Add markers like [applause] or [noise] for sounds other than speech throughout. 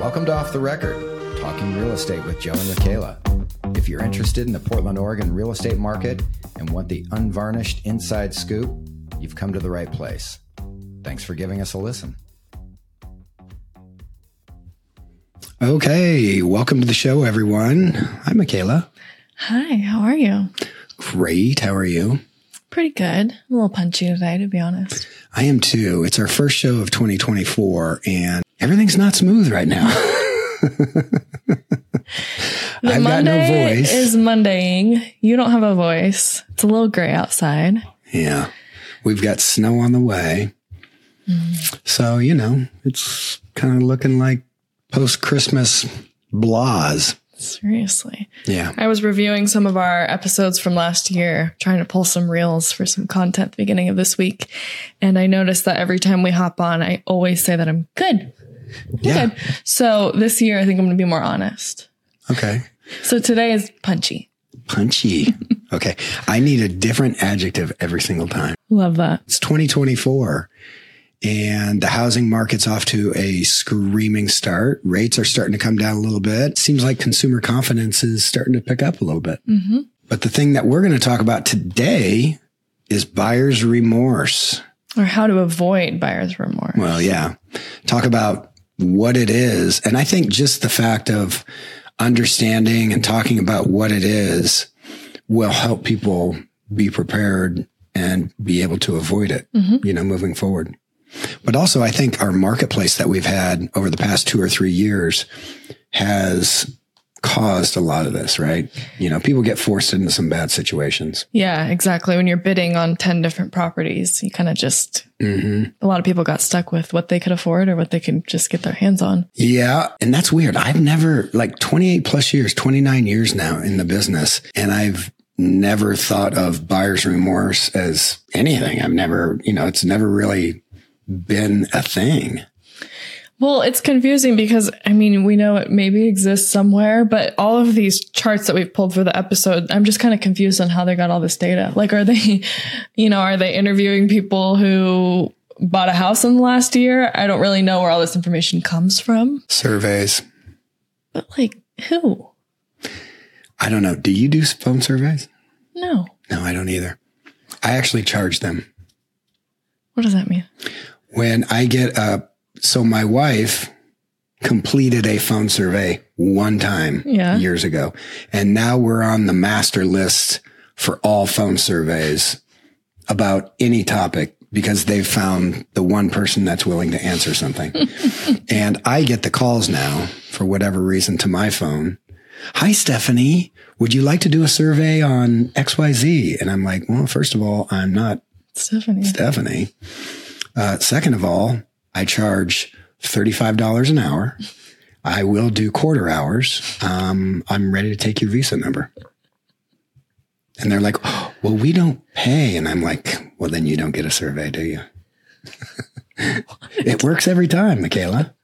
Welcome to Off the Record, talking real estate with Joe and Makayla. If you're interested in the Portland, Oregon real estate market and want the unvarnished inside scoop, you've come to the right place. Thanks for giving us a listen. Okay, welcome to the show, everyone. Hi, Makayla. Hi, how are you? Great. How are you? Pretty good. I'm a little punchy today, to be honest. I am too. It's our first show of 2024, and everything's not smooth right now. The [laughs] [laughs] I've got no Monday voice. is Mondaying. You don't have a voice. It's a little gray outside. yeah, we've got snow on the way. Mm-hmm. So, you know, it's kind of looking like post Christmas blahs. Seriously. Yeah. I was reviewing some of our episodes from last year, trying to pull some reels for some content at the beginning of this week. And I noticed that every time we hop on, I always say that I'm good. Yeah. Good. So this year, I think I'm going to be more honest. Okay. So today is punchy. Punchy. [laughs] okay. I need a different adjective every single time. Love that. It's 2024 and the housing market's off to a screaming start. Rates are starting to come down a little bit. Seems like consumer confidence is starting to pick up a little bit. Mm-hmm. But the thing that we're going to talk about today is buyer's remorse. Or how to avoid buyer's remorse. Well, yeah. Talk about what it is. And I think just the fact of understanding and talking about what it is will help people be prepared and be able to avoid it, mm-hmm. you know, moving forward. But also, I think our marketplace that we've had over the past two or three years has caused a lot of this, right? You know, people get forced into some bad situations. Yeah, exactly. When you're bidding on 10 different properties, you kind of just, mm-hmm. a lot of people got stuck with what they could afford or what they could just get their hands on. Yeah. And that's weird. I've never, like 28 plus years, 29 years now in the business, and I've never thought of buyer's remorse as anything. I've never, you know, it's never really been a thing. Well, it's confusing because, I mean, we know it maybe exists somewhere, but all of these charts that we've pulled for the episode, I'm just kind of confused on how they got all this data. Like, are they, [laughs] you know, are they interviewing people who bought a house in the last year? I don't really know where all this information comes from, Surveys. but like, who? I don't know. Do you do phone surveys? No. No, I don't either. I actually charge them. What does that mean? When I get a, so my wife completed a phone survey one time Yeah. years ago. And now we're on the master list for all phone surveys about any topic because they've found the one person that's willing to answer something. [laughs] and I get the calls now for whatever reason to my phone. Hi, Stephanie. Would you like to do a survey on XYZ? And I'm like, well, first of all, I'm not Stephanie. Stephanie. Uh, second of all, I charge $35 an hour. I will do quarter hours. Um, I'm ready to take your visa number. And they're like, oh, [gasps] well, we don't pay. And I'm like, well, then you don't get a survey, do you? [laughs] it works every time, Makayla.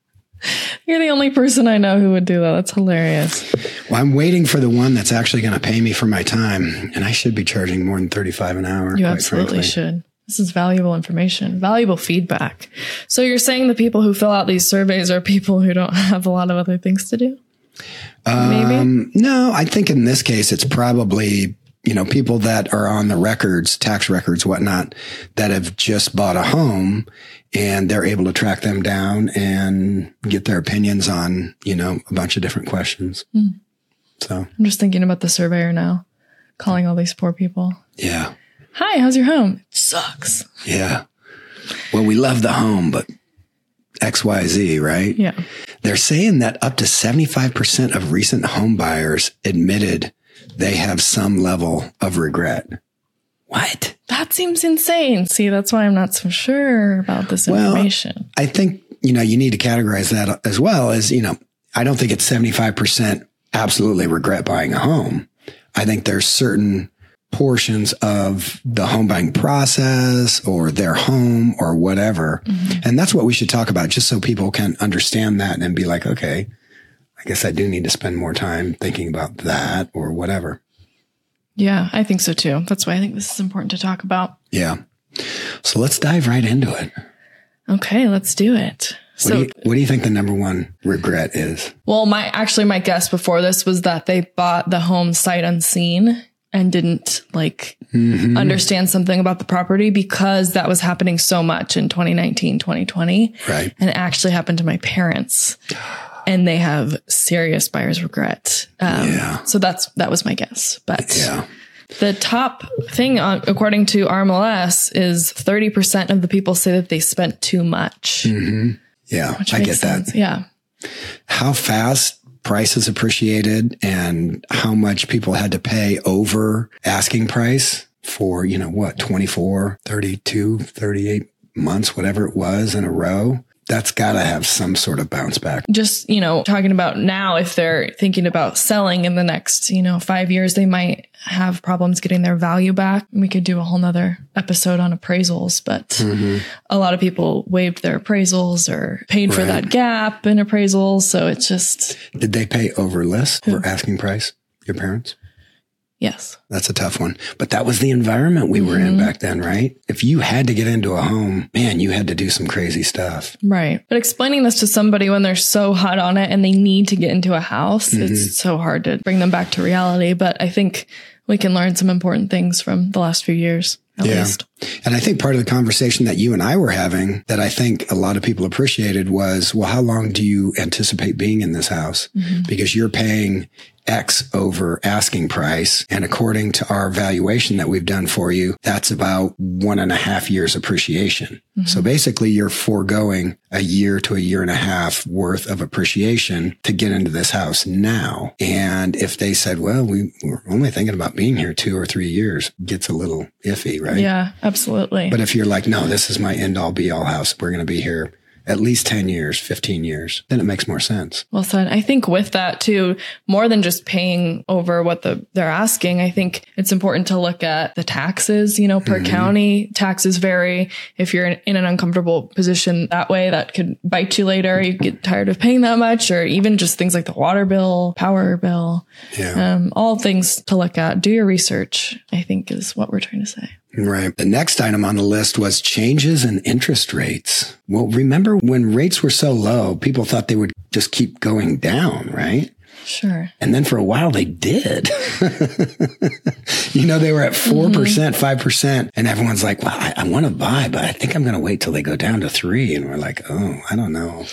You're the only person I know who would do that. That's hilarious. Well, I'm waiting for the one that's actually going to pay me for my time. And I should be charging more than 35 an hour. You absolutely frankly. should. This is valuable information, valuable feedback. So you're saying the people who fill out these surveys are people who don't [laughs] have a lot of other things to do? Maybe. Um, no, I think in this case, it's probably, you know, people that are on the records, tax records, whatnot, that have just bought a home and they're able to track them down and get their opinions on, you know, a bunch of different questions. So, I'm just thinking about the surveyor now, calling all these poor people. yeah, Hi, how's your home? It sucks. yeah. Well, we love the home, but XYZ, right? Yeah. They're saying that up to 75% of recent home buyers admitted they have some level of regret. What? That seems insane. See, that's why I'm not so sure about this Well, information. I think, you know, you need to categorize that as well as, you know, I don't think it's 75% absolutely regret buying a home. I think there's certain portions of the home buying process or their home or whatever. Mm-hmm. And that's what we should talk about just so people can understand that and be like, okay, I guess I do need to spend more time thinking about that or whatever. Yeah, I think so too. That's why I think this is important to talk about. Yeah. So let's dive right into it. Okay, let's do it. what, do you, what do you think the number one regret is? Well, my actually my guess before this was that they bought the home sight unseen and didn't like Mm-hmm. understand something about the property because that was happening so much in 2019, 2020. Right. And it actually happened to my parents. And they have serious buyer's regret. Um, Yeah. So that's that was my guess. But Yeah. the top thing, on, according to RMLS, is 30% of the people say that they spent too much. Yeah. I get that. Yeah. how fast prices appreciated and how much people had to pay over asking price for, you know, what, 24, 32, 38 months, whatever it was in a row. That's got to have some sort of bounce back. just you know talking about now if they're thinking about selling in the next you know five years they might have problems getting their value back we could do a whole nother episode on appraisals but Mm-hmm. a lot of people waived their appraisals or paid for that gap in appraisals so it's just Did they pay over list or asking price? Your parents? Yes That's a tough one. But that was the environment we were in back then, right? If you had to get into a home, man, you had to do some crazy stuff. right but explaining this to somebody when they're so hot on it and they need to get into a house Mm-hmm. it's so hard to bring them back to reality but i think we can learn some important things from the last few years at Yeah. least And I think part of the conversation that you and I were having that I think a lot of people appreciated was, well, how long do you anticipate being in this house? Mm-hmm. Because you're paying X over asking price. And according to our valuation that we've done for you, that's about one and a half years appreciation. Mm-hmm. So basically you're foregoing a year to a year and a half worth of appreciation to get into this house now. And if they said, well, we, we're only thinking about being here two or three years, gets a little iffy, right? Yeah, absolutely. But if you're like, no, this is my end all be all house, we're going to be here at least 10 years, 15 years, then it makes more sense. well said. I think with that too, more than just paying over what the they're asking, I think it's important to look at the taxes, you know, per county. Taxes vary. If you're in, in an uncomfortable position that way, that could bite you later. You get tired of paying that much, or even just things like the water bill, power bill, Yeah. um, all things to look at. Do your research, I think is what we're trying to say. Right. The next item on the list was changes in interest rates. Well, remember when rates were so low, people thought they would just keep going down, right? Sure. And then for a while they did. [laughs] you know, they were at mm-hmm. 4%, percent 5%. And everyone's like, well, I, I want to buy, but I think I'm going to wait till they go down to three. And we're like, oh, I don't know.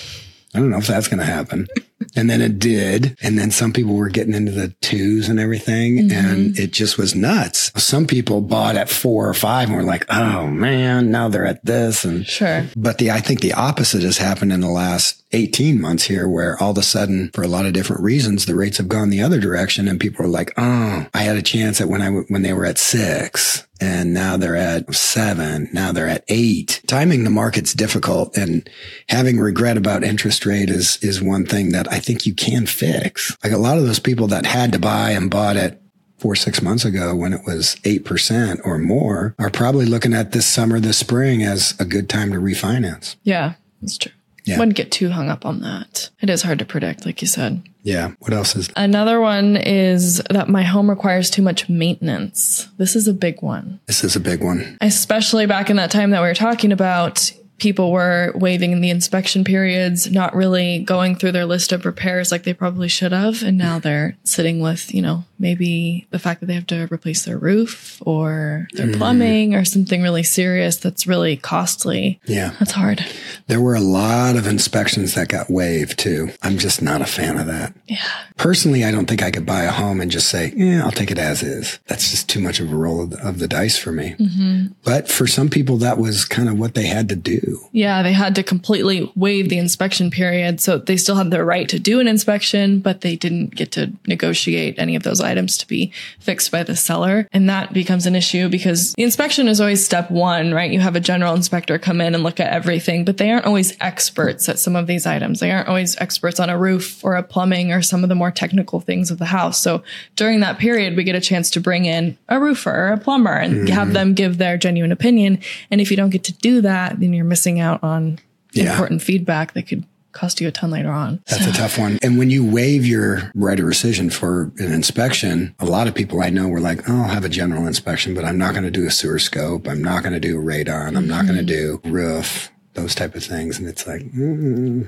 I don't know if that's going to happen. [laughs] and then it did. And then some people were getting into the twos and everything. Mm-hmm. And it just was nuts. Some people bought at four or five and were like, oh man, now they're at this. And Sure. but the, I think the opposite has happened in the last 18 months here, where all of a sudden, for a lot of different reasons, the rates have gone the other direction and people are like, Oh, I had a chance at when I, w- when they were at six and now they're at seven. Now they're at eight. Timing the market's difficult and having regret about interest rate is, is one thing that I think you can fix. Like a lot of those people that had to buy and bought it four, six months ago when it was 8% or more are probably looking at this summer, this spring as a good time to refinance. Yeah, that's true. Yeah. Wouldn't get too hung up on that. It is hard to predict, like you said. Yeah. What else is Another one is that my home requires too much maintenance. This is a big one, this is a big one. especially back in that time that we were talking about. People were waiving the inspection periods, not really going through their list of repairs like they probably should have. And now they're sitting with, you know, maybe the fact that they have to replace their roof or their mm-hmm. plumbing or something really serious that's really costly. Yeah. That's hard. There were a lot of inspections that got waived too. I'm just not a fan of that. Yeah. Personally, I don't think I could buy a home and just say, yeah, I'll take it as is. That's just too much of a roll of the, of the dice for me. Mm-hmm. But for some people, that was kind of what they had to do. Yeah, they had to completely waive the inspection period. So they still had the right to do an inspection, but they didn't get to negotiate any of those items to be fixed by the seller. And that becomes an issue because the inspection is always step one, right? You have a general inspector come in and look at everything, but they aren't always experts at some of these items. They aren't always experts on a roof or a plumbing or some of the more technical things of the house. So during that period, we get a chance to bring in a roofer or a plumber and have mm-hmm. them give their genuine opinion. And if you don't get to do that, then you're missing out on Yeah. important feedback that could cost you a ton later on. That's a tough one. And when you waive your right of rescission for an inspection, a lot of people I know were like, oh, I'll have a general inspection, but I'm not going to do a sewer scope. I'm not going to do a radon. I'm not going to do roof. those type of things. And it's like, mm,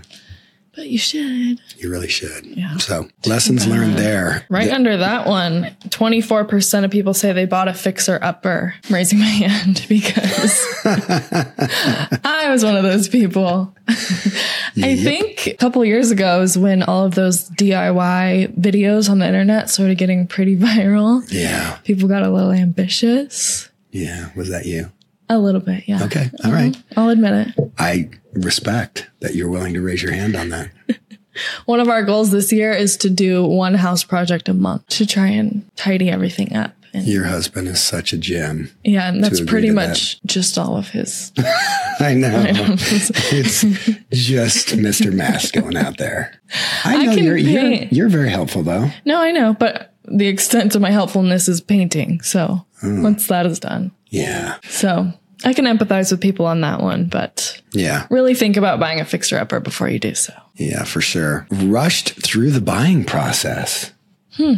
But you should. you really should. Yeah. So lessons learned there. Right under that one, 24% of people say they bought a fixer upper. I'm raising my [laughs] hand because [laughs] I was one of those people. I think a couple years ago is when all of those DIY videos on the internet started getting pretty [laughs] viral. Yeah. People got a little ambitious. Yeah. Was that you? A little bit, yeah. Okay. All right. I'll admit it. I respect that you're willing to raise your hand on that. [laughs] One of our goals this year is to do one house project a month to try and tidy everything up. And Your husband is such a gem. yeah, and that's pretty much just all of his. [laughs] [laughs] I know. it's just Mr. Masculine out there. I know can you're, you're paint. you're very helpful though. no, I know, but the extent of my helpfulness is painting. So Hmm. once that is done. Yeah. So I can empathize with people on that one, but Yeah. really think about buying a fixer upper before you do so. Yeah, for sure. Rushed through the buying process. Hmm.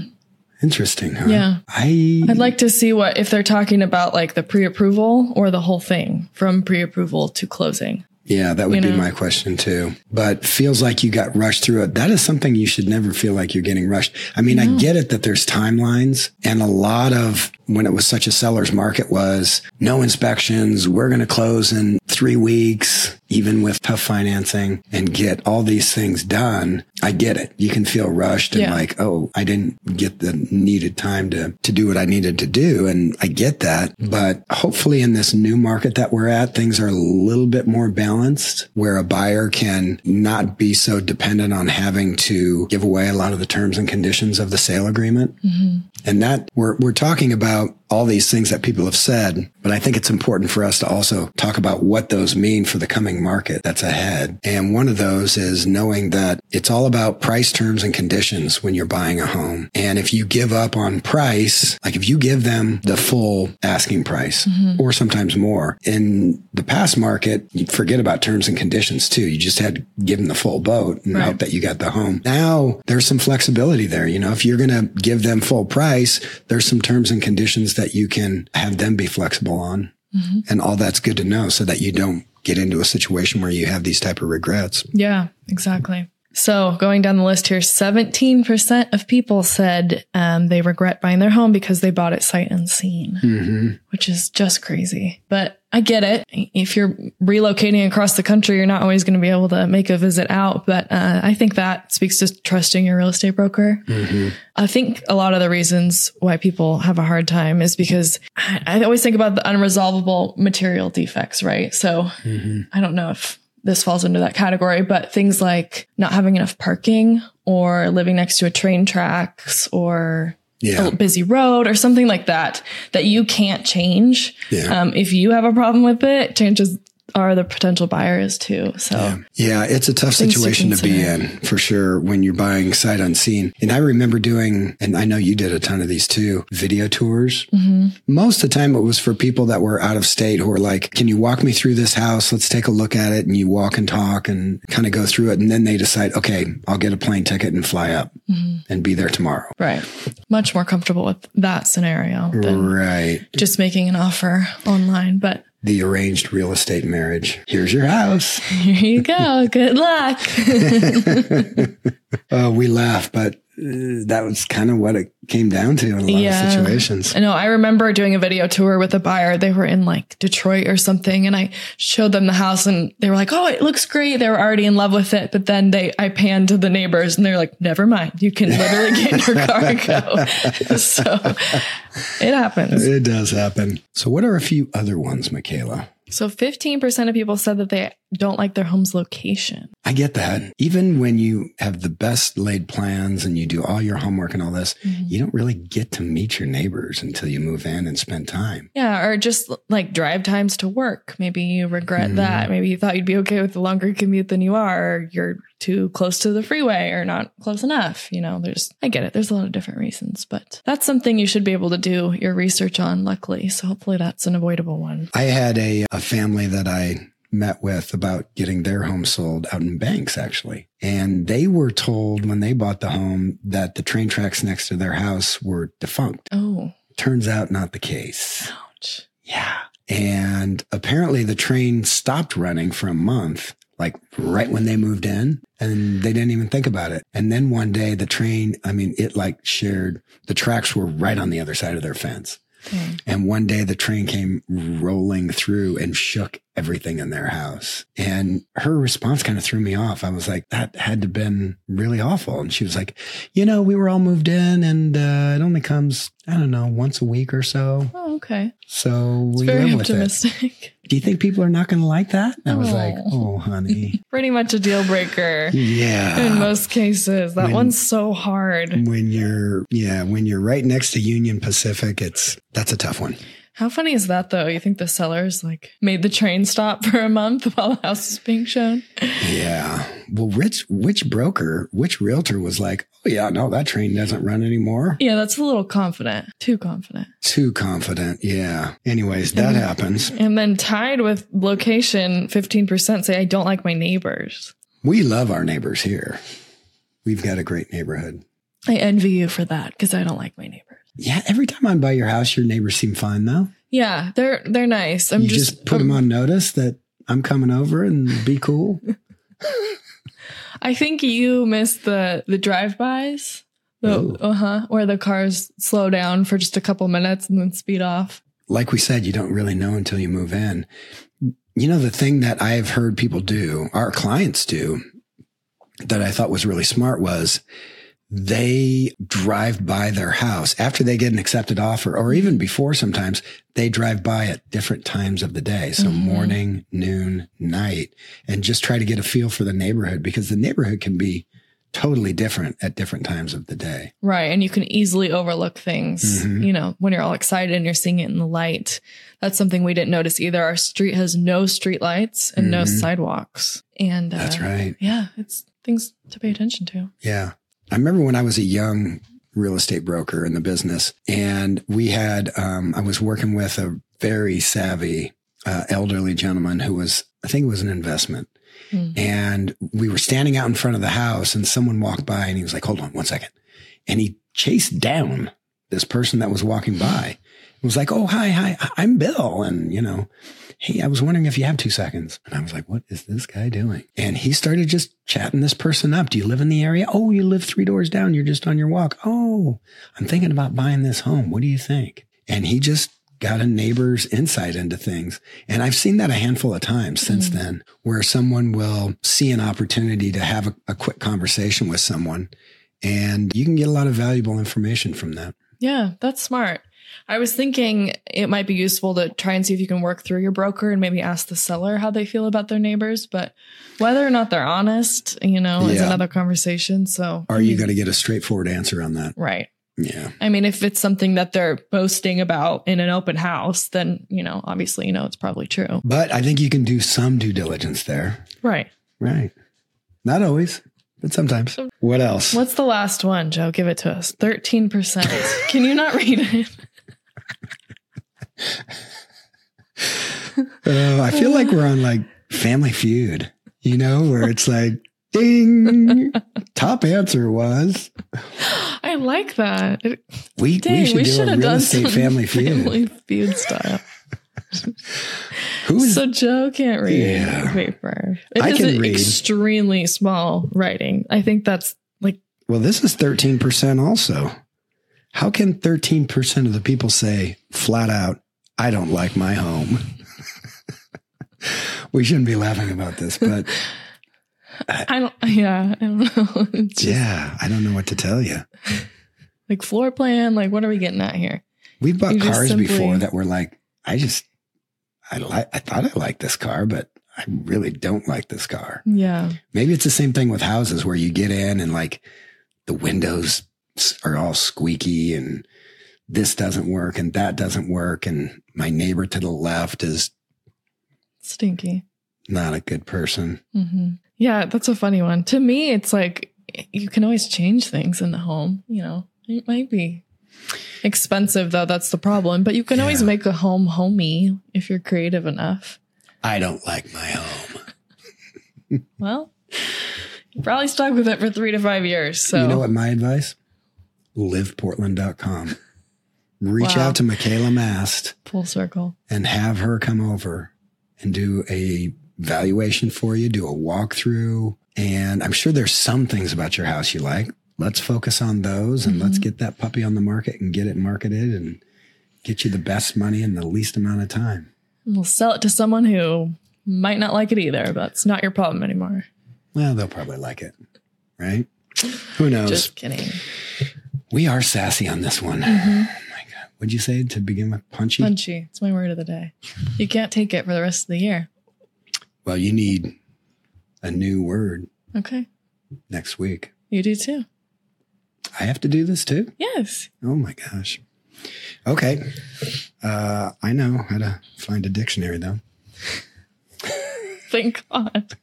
Interesting, huh? Yeah. I I'd like to see what if they're talking about like the pre-approval or the whole thing from pre-approval to closing. Yeah, that would you be my question too. But feels like you got rushed through it. That is something you should never feel like you're getting rushed. I mean, I get it that there's timelines and a lot of when it was such a seller's market was no inspections. We're going to close in three weeks, even with tough financing and get all these things done. I get it. You can feel rushed and Yeah. like, oh, I didn't get the needed time to, to do what I needed to do. And I get that. But hopefully in this new market that we're at, things are a little bit more balanced where a buyer can not be so dependent on having to give away a lot of the terms and conditions of the sale agreement. Mm-hmm. And that we're, we're talking about all these things that people have said, but I think it's important for us to also talk about what those mean for the coming market that's ahead. And one of those is knowing that it's all about price terms and conditions when you're buying a home. And if you give up on price, like if you give them the full asking price mm-hmm. or sometimes more in the past market, you forget about terms and conditions too. You just had to give them the full boat and Right. hope that you got the home. Now there's some flexibility there. You know, if you're going to give them full price, there's some terms and conditions that you can have them be flexible on. Mm-hmm. And all that's good to know so that you don't get into a situation where you have these type of regrets. Yeah, exactly. So going down the list here, 17% of people said um, they regret buying their home because they bought it sight unseen, which is just crazy. But I get it. If you're relocating across the country, you're not always going to be able to make a visit out. But uh, I think that speaks to trusting your real estate broker. I think a lot of the reasons why people have a hard time is because I, I always think about the unresolvable material defects, right? So I don't know if this falls into that category, but things like not having enough parking or living next to a train tracks or Yeah. a busy road or something like that, that you can't change. Yeah. Um, if you have a problem with it, chances are the potential buyers too. So Yeah, it's a tough Things to situation to, be in for sure when you're buying sight unseen. And I remember doing, and I know you did a ton of these too, video tours. Mm-hmm. Most of the time it was for people that were out of state who were like, can you walk me through this house? Let's take a look at it. And you walk and talk and kind of go through it. And then they decide, okay, I'll get a plane ticket and fly up Mm-hmm. and be there tomorrow. right. Much more comfortable with that scenario than Right. just making an offer online. But The arranged real estate marriage. Here's your house. [laughs] here you go. Good luck. [laughs] Uh, we laugh, but Uh, that was kind of what it came down to in a lot of situations. I know. I remember doing a video tour with a buyer. They were in like Detroit or something, and I showed them the house, and they were like, "Oh, it looks great." They were already in love with it, but then they, I panned to the neighbors, and they're like, "Never mind. You can literally get your car and go." [laughs] so it happens. It does happen. So, what are a few other ones, Makayla? So 15% of people said that they don't like their home's location. I get that. Even when you have the best laid plans and you do all your homework and all this, mm-hmm. you don't really get to meet your neighbors until you move in and spend time. Yeah, or just like drive times to work. Maybe you regret mm-hmm. that. Maybe you thought you'd be okay with the longer commute than you are, or you're too close to the freeway or not close enough. You know, there's, I get it. There's a lot of different reasons, but that's something you should be able to do your research on, luckily. So hopefully that's an avoidable one. I had a, a family that I met with about getting their home sold out in Banks, actually. And they were told when they bought the home that the train tracks next to their house were defunct. Oh, Turns out not the case. ouch. Yeah. And apparently the train stopped running for a month, like right when they moved in and they didn't even think about it. And then one day the train, I mean, it like shared the tracks were right on the other side of their fence. And one day the train came rolling through and shook everything in their house. And her response kind of threw me off. I was like, that had to have been really awful. And she was like, you know, we were all moved in and uh, it only comes, I don't know, once a week or so. Oh, okay. So It's we very live with it. Do you think people are not going to like that? And I was like, Oh. oh, honey. [laughs] Pretty much a deal breaker Yeah. in most cases. That When- one's so hard. when you're, yeah, when you're right next to Union Pacific, it's, that's a tough one. How funny is that though? You think the sellers like made the train stop for a month while the house was being shown? Yeah. Well, which which broker, which realtor was like, oh yeah, no, that train doesn't run anymore. Yeah, that's a little confident. Too confident. Too confident. Yeah. Anyways, that happens. And then tied with location, 15% say, I don't like my neighbors. We love our neighbors here. We've got a great neighborhood. I envy you for that because I don't like my neighbors. Yeah. Every time I'm by your house, your neighbors seem fine though. Yeah, they're they're nice. I'm you just, just, put them um, on notice that I'm coming over and be cool. [laughs] I think you missed the the drive-bys. Oh. uh-huh, where the cars slow down for just a couple minutes and then speed off. like we said, you don't really know until you move in. You know, the thing that I've heard people do, our clients do, that I thought was really smart was they drive by their house after they get an accepted offer, or even before sometimes they drive by at different times of the day. So Mhm. morning, noon, night, and just try to get a feel for the neighborhood because the neighborhood can be totally different at different times of the day. Right. And you can easily overlook things, Mhm. you know, when you're all excited and you're seeing it in the light. That's something we didn't notice either. Our street has no street lights and no Mhm. sidewalks. And uh, That's right. Yeah, it's things to pay attention to. Yeah. I remember when I was a young real estate broker in the business and we had, um, I was working with a very savvy, uh, elderly gentleman who was, I think it was an investment. Hmm. And we were standing out in front of the house and someone walked by and he was like, hold on one second. And he chased down this person that was walking by. It was like, oh, hi, hi, I'm Bill. And, you know, hey, I was wondering if you have two seconds. And I was like, what is this guy doing? And he started just chatting this person up. Do you live in the area? Oh, you live three doors down. You're just on your walk. Oh, I'm thinking about buying this home. What do you think? And he just got a neighbor's insight into things. And I've seen that a handful of times since mm-hmm. then, where someone will see an opportunity to have a, a quick conversation with someone. And you can get a lot of valuable information from that. Yeah, that's smart. I was thinking it might be useful to try and see if you can work through your broker and maybe ask the seller how they feel about their neighbors. But whether or not they're honest, you know, is another conversation. So, Are you going to get a straightforward answer on that? right? Yeah. I mean, if it's something that they're boasting about in an open house, then you know, obviously, you know, it's probably true. But I think you can do some due diligence there. Right. Right. Not always, but sometimes. What else? What's the last one, Joe? Give it to us. Thirteen percent. Can you not read it? Uh, I feel like we're on like Family Feud, you know, where it's like, ding. Top answer was I like that. We, Dang, we should we do a real done estate [laughs] Family Feud. Family Feud style. Who's So Joe can't read Yeah. paper. It I is can read. extremely small writing. I think that's like well? This is thirteen percent. Also, how can thirteen percent of the people say flat out, "I don't like my home"? we shouldn't be laughing about this, but [laughs] I don't. Yeah, I don't know. [laughs] Just yeah, I don't know what to tell you. like floor plan. Like, what are we getting at here? We've bought You cars simply- before that were like, I just, I like, I thought I liked this car, but I really don't like this car. Yeah, Maybe it's the same thing with houses where you get in and like the windows are all squeaky and this doesn't work and that doesn't work. And my neighbor to the left is stinky. not a good person. hmm Yeah, that's a funny one. To me, it's like you can always change things in the home. You know, it might be expensive though. That's the problem. But you can always make a home homey if you're creative enough. I don't like my home. [laughs] Well, you probably stuck with it for three to five years. So You know what my advice? Liveportland.com. reach Wow. out to Makayla Mast Full circle. and have her come over and do a valuation for you, do a walkthrough. And I'm sure there's some things about your house you like. Let's focus on those and let's get that puppy on the market and get it marketed and get you the best money in the least amount of time. We'll sell it to someone who might not like it either, but it's not your problem anymore. Well, they'll probably like it, right? Who knows? Just kidding. we are sassy on this one. Mm-hmm. What'd you say to begin with? Punchy? Punchy. It's my word of the day. You can't take it for the rest of the year. Well, you need a new word Okay. next week. You do too. I have to do this too? Yes. Oh my gosh. Okay. Uh, I know how to find a dictionary though. Thank God.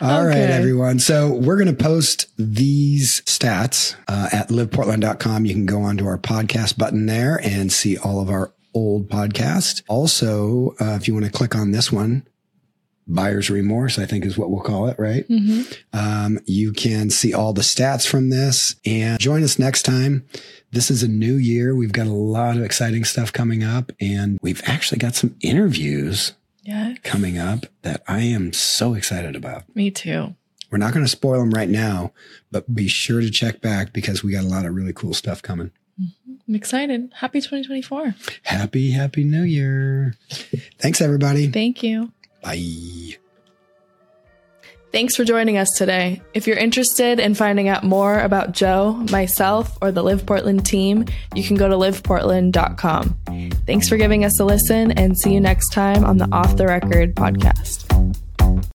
All right, Okay. everyone. So we're going to post these stats uh, at liveportland.com. You can go onto our podcast button there and see all of our old podcasts. Also, uh, if you want to click on this one, buyer's remorse, I think is what we'll call it, right? Um, you can see all the stats from this and join us next time. This is a new year. We've got a lot of exciting stuff coming up and we've actually got some interviews Yeah. coming up that I am so excited about. Me too. We're not going to spoil them right now, but be sure to check back because we got a lot of really cool stuff coming. Mm-hmm. I'm excited. Happy 2024. Happy, happy new year. Thanks, everybody. Thank you. Bye. Thanks for joining us today. If you're interested in finding out more about Joe, myself, or the Live Portland team, you can go to liveportland.com. Thanks for giving us a listen and see you next time on the Off the Record podcast.